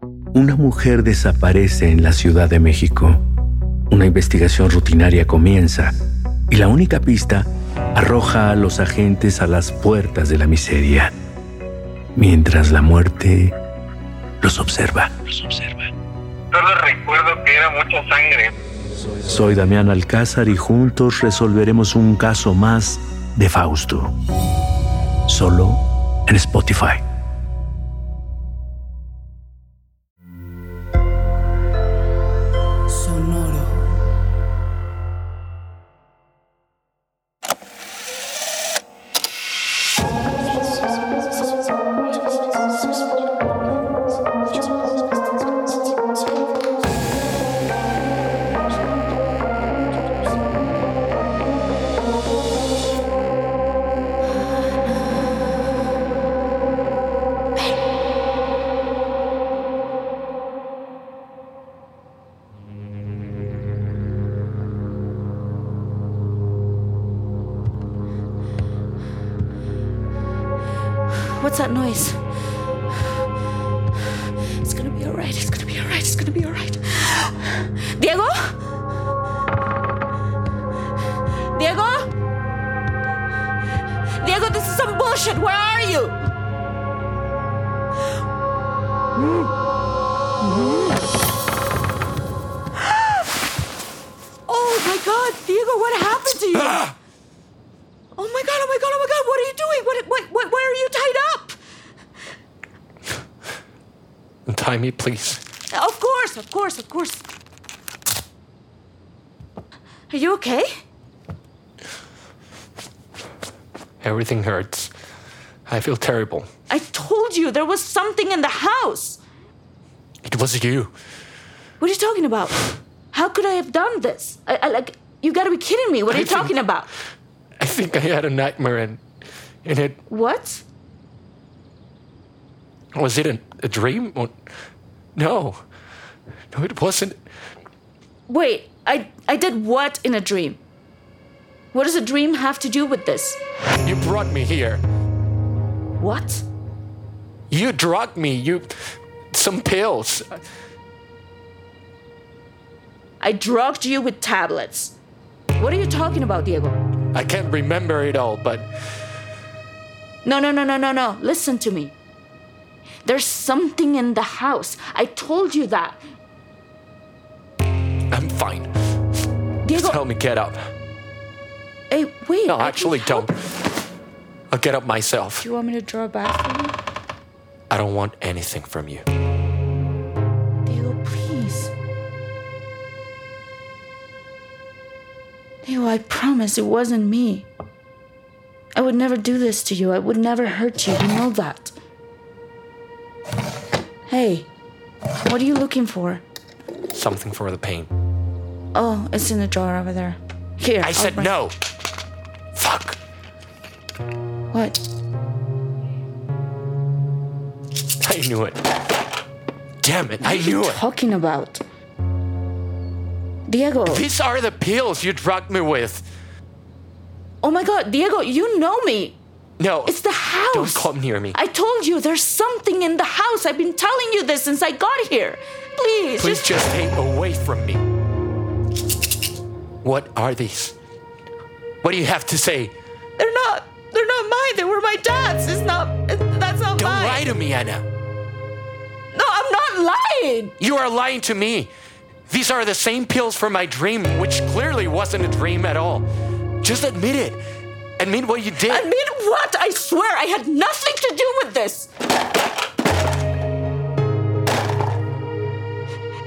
Una mujer desaparece en la Ciudad de México. Una investigación rutinaria comienza y la única pista arroja a los agentes a las puertas de la miseria, mientras la muerte los observa. Los observa. Solo recuerdo que era mucha sangre. Soy Damián Alcázar y juntos resolveremos un caso más de Fausto. Solo en Spotify. What's that noise? It's gonna be alright, it's gonna be alright, it's gonna be alright. Diego? Diego? Diego, this is some bullshit. Where are you? Oh my god, Diego, what happened to you? Oh my god, oh my god, oh my god, what are you doing? What, what, what, where are you tied up? Untie me, eh, please. Of course, of course, of course. Are you okay? Everything hurts. I feel terrible. I told you there was something in the house. It was you. What are you talking about? How could I have done this? I, I like you got to be kidding me. What are I you think- talking about? I think I had a nightmare and and it What? was it a, a dream? No. No, it wasn't. Wait, I I did what in a dream? What does a dream have to do with this? You brought me here. What? You drugged me. You some pills. I drugged you with tablets. What are you talking about, Diego? I can't remember it all, but No, no, no, no, no, no. Listen to me. There's something in the house. I told you that. I'm fine. Diego, Help me get up. hey, wait. No, I actually, don't. I'll get up myself. Do you want me to draw back for you? I don't want anything from you. Diego, please. Diego, I promise it wasn't me. I would never do this to you. I would never hurt you. You know that. Hey, what are you looking for? Something for the pain. Oh, it's in the drawer over there. Here. I said no. Fuck. What? I knew it. Damn it, I knew it! What are you knew it. talking about? Diego. These are the pills you drugged me with. Oh my god, Diego, you know me. No. It's the house. Don't come near me. I told you there's something in the house. I've been telling you this since I got here. Please, Please just just stay away from me. What are these? What do you have to say? they're not they're not mine. They were my dad's. It's not that's not Don't mine. lie to me, Ana. No, I'm not lying. You are lying to me. These are the same pills from my dream, which clearly wasn't a dream at all. Just admit it. Admit what you did. Admit what? I swear I had nothing to do with this.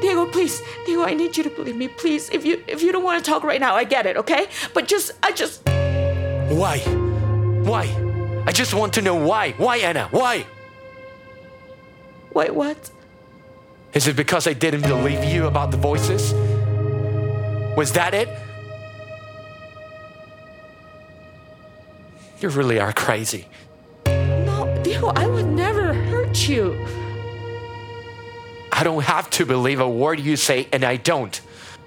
Diego, please, Diego, I need you to believe me, please. If you if you don't want to talk right now, I get it, okay? But just I just Why? Why? I just want to know why. Why, Ana? Why? wait, what? Is it because I didn't believe you about the voices? Was that it? You really are crazy. No, Diego, I would never hurt you. I don't have to believe a word you say, and I don't.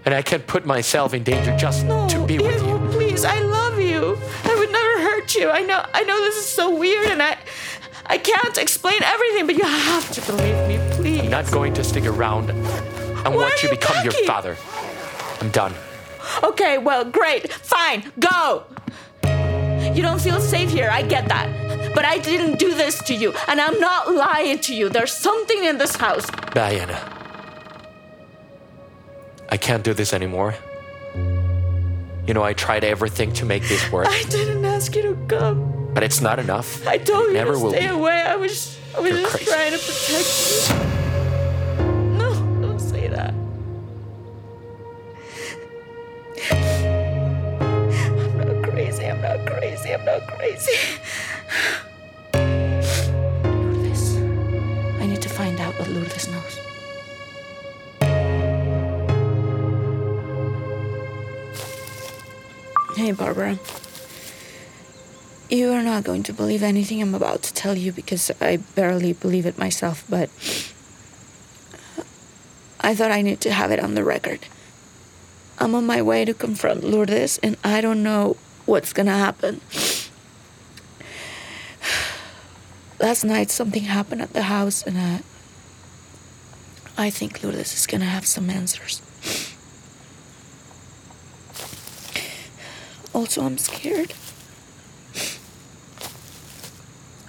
And I can't put myself in danger just No, to be with you. please, I love you. I would never hurt you. I know I know this is so weird and I I can't explain everything, but you have to believe me, please. I'm not going to stick around and watch you you become your father. I'm done. Okay, well, great. Fine, go. You don't feel safe here, I get that. But I didn't do this to you, and I'm not lying to you. There's something in this house. Diana. I can't do this anymore. You know, I tried everything to make this work, I didn't ask you to come. but it's not enough. I told you Never to will stay away. I was, I was You're just crazy. trying to protect crazy. Lourdes. I need to find out what Lourdes knows. Hey, Barbara. You are not going to believe anything I'm about to tell you because I barely believe it myself, but I thought I need to have it on the record. I'm on my way to confront Lourdes, and I don't know what's gonna happen. Last night, something happened at the house, and uh, I think Lourdes is gonna have some answers. Also, I'm scared.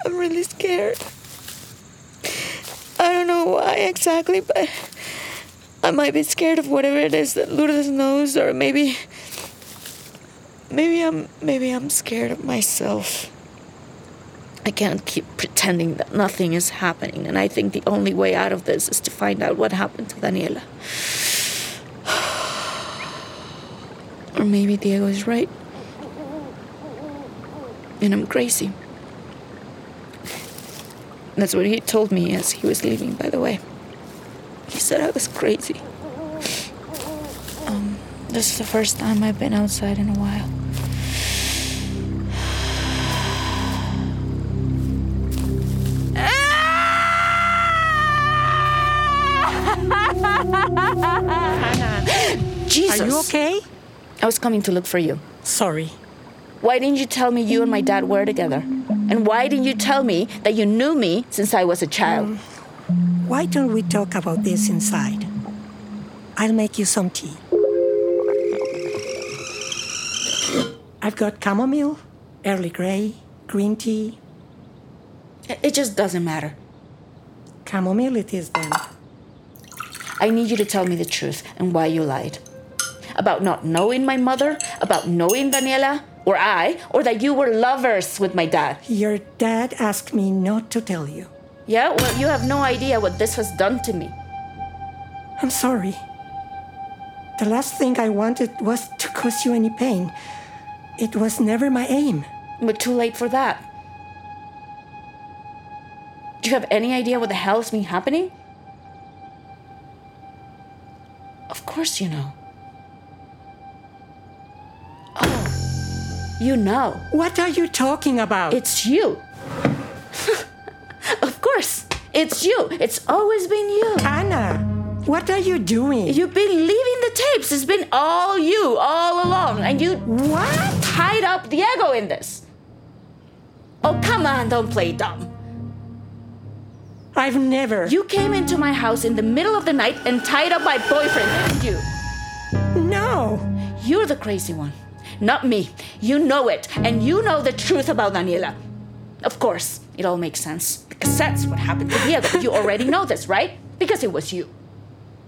I'm really scared. I don't know why exactly, but I might be scared of whatever it is that Lourdes knows, or maybe. Maybe I'm maybe I'm scared of myself. I can't keep pretending that nothing is happening, and I think the only way out of this is to find out what happened to Daniela. Or maybe Diego is right. And I'm crazy. That's what he told me as he was leaving, by the way. He said I was crazy. Um, this is the first time I've been outside in a while. Jesus! Are you okay? I was coming to look for you. Sorry. Why didn't you tell me you and my dad were together? And why didn't you tell me that you knew me since I was a child? Mm. Why don't we talk about this inside? I'll make you some tea. I've got chamomile, Earl Grey, green tea. It- It just doesn't matter. Chamomile it is then. I need you to tell me the truth and why you lied. About not knowing my mother, about knowing Daniela, or I, or that you were lovers with my dad. Your dad asked me not to tell you. Yeah, well, you have no idea what this has done to me. I'm sorry. The last thing I wanted was to cause you any pain. It was never my aim. But too late for that. Do you have any idea what the hell has been happening? Of course you know. You know. What are you talking about? It's you. of course, it's you. It's always been you. Ana, what are you doing? You've been leaving the tapes. It's been all you, all along. And you What? tied up Diego in this. Oh, come on, don't play dumb. I've never. You came into my house in the middle of the night and tied up my boyfriend, didn't you? No. You're the crazy one, not me. You know it, and you know the truth about Daniela. Of course, it all makes sense. Because that's what happened to Diego. You already know this, right? Because it was you.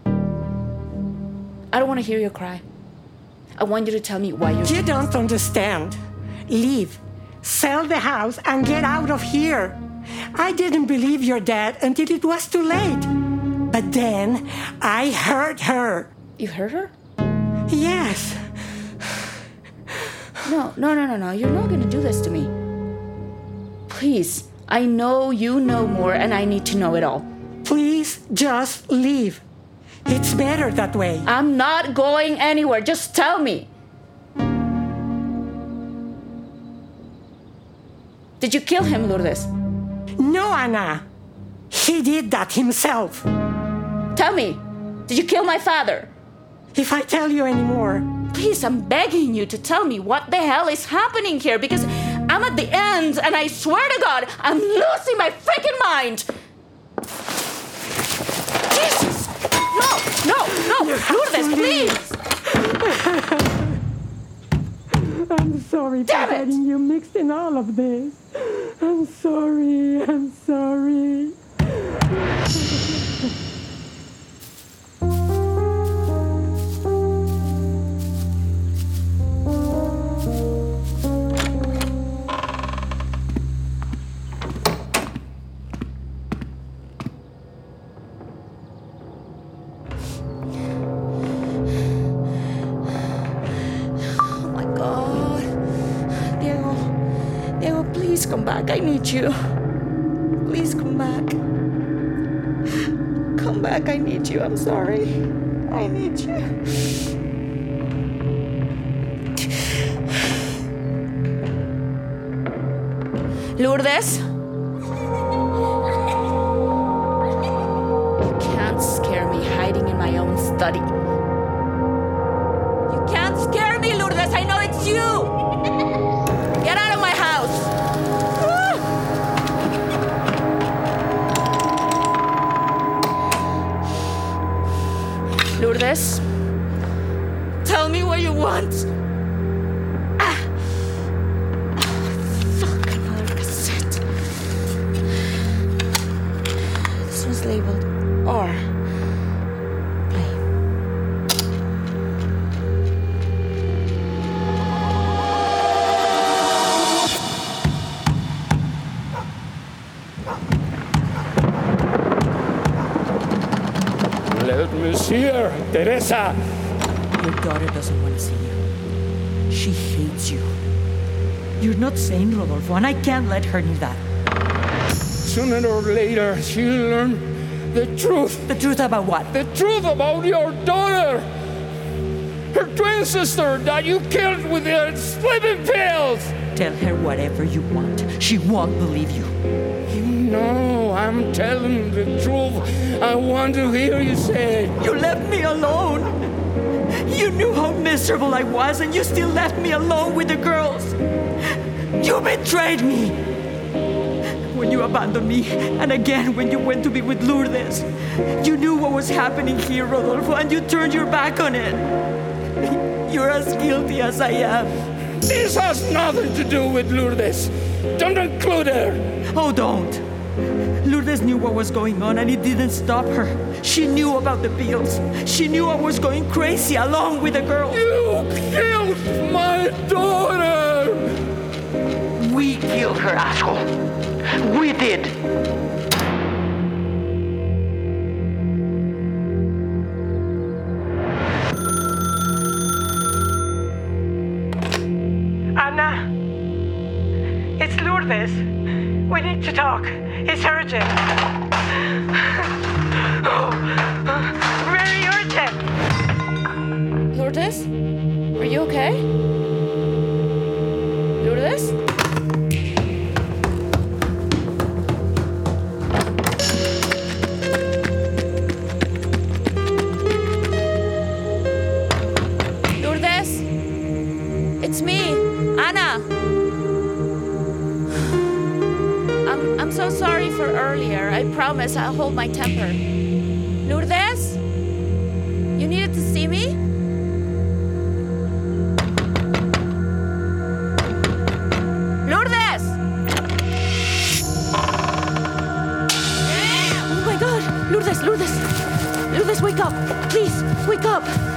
I don't want to hear you cry. I want you to tell me why you're. You don't understand. Leave. Sell the house and get out of here. I didn't believe your dad until it was too late. But then I heard her. You heard her? Yes. No, no, no, no, no. You're not going to do this to me. Please. I know you know more, and I need to know it all. Please just leave. It's better that way. I'm not going anywhere. Just tell me. Did you kill him, Lourdes? No, Ana. He did that himself. Tell me. Did you kill my father? If I tell you anymore, Please, I'm begging you to tell me what the hell is happening here because I'm at the end and I swear to God, I'm losing my freaking mind. Jesus! No, no, no! Lourdes, please! I'm sorry Damn for it! getting you mixed in all of this. I'm sorry. I'm sorry. Back. I need you. Please come back. Come back. I need you. I'm sorry. I need you. Lourdes? You can't scare me hiding in my own study. You can't scare me, Lourdes. I know it's you. Teresa. Your daughter doesn't want to see you. She hates you. You're not sane, Rodolfo, and I can't let her know that. Sooner or later, she'll learn the truth. The truth about what? The truth about your daughter. Her twin sister that you killed with the sleeping pills. Tell her whatever you want. She won't believe you. No, I'm telling the truth. I want to hear you say it. You left me alone. You knew how miserable I was, and you still left me alone with the girls. You betrayed me. When you abandoned me, and again when you went to be with Lourdes. You knew what was happening here, Rodolfo, and you turned your back on it. You're as guilty as I am. This has nothing to do with Lourdes. Don't include her. Oh, don't. Lourdes knew what was going on and it didn't stop her. She knew about the pills. She knew I was going crazy along with the girls. You killed my daughter. We killed her, asshole. We did. Hold my temper. Lourdes? You needed to see me? Lourdes! Oh my god! Lourdes, Lourdes! Lourdes, wake up! Please, wake up!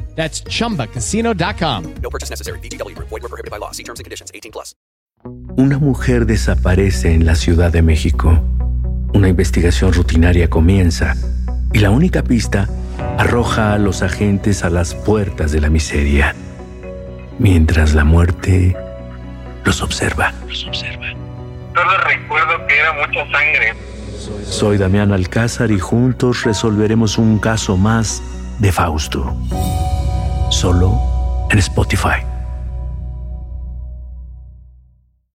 That's chumbacasino.com. No purchase necessary. VGW Group. Void were prohibited by law. See terms and conditions. 18 plus. Una mujer desaparece en la Ciudad de México. Una investigación rutinaria comienza y la única pista arroja a los agentes a las puertas de la miseria, mientras la muerte los observa. Solo recuerdo que era mucha sangre. Soy Damián Alcázar y juntos resolveremos un caso más de Fausto. Solo en Spotify.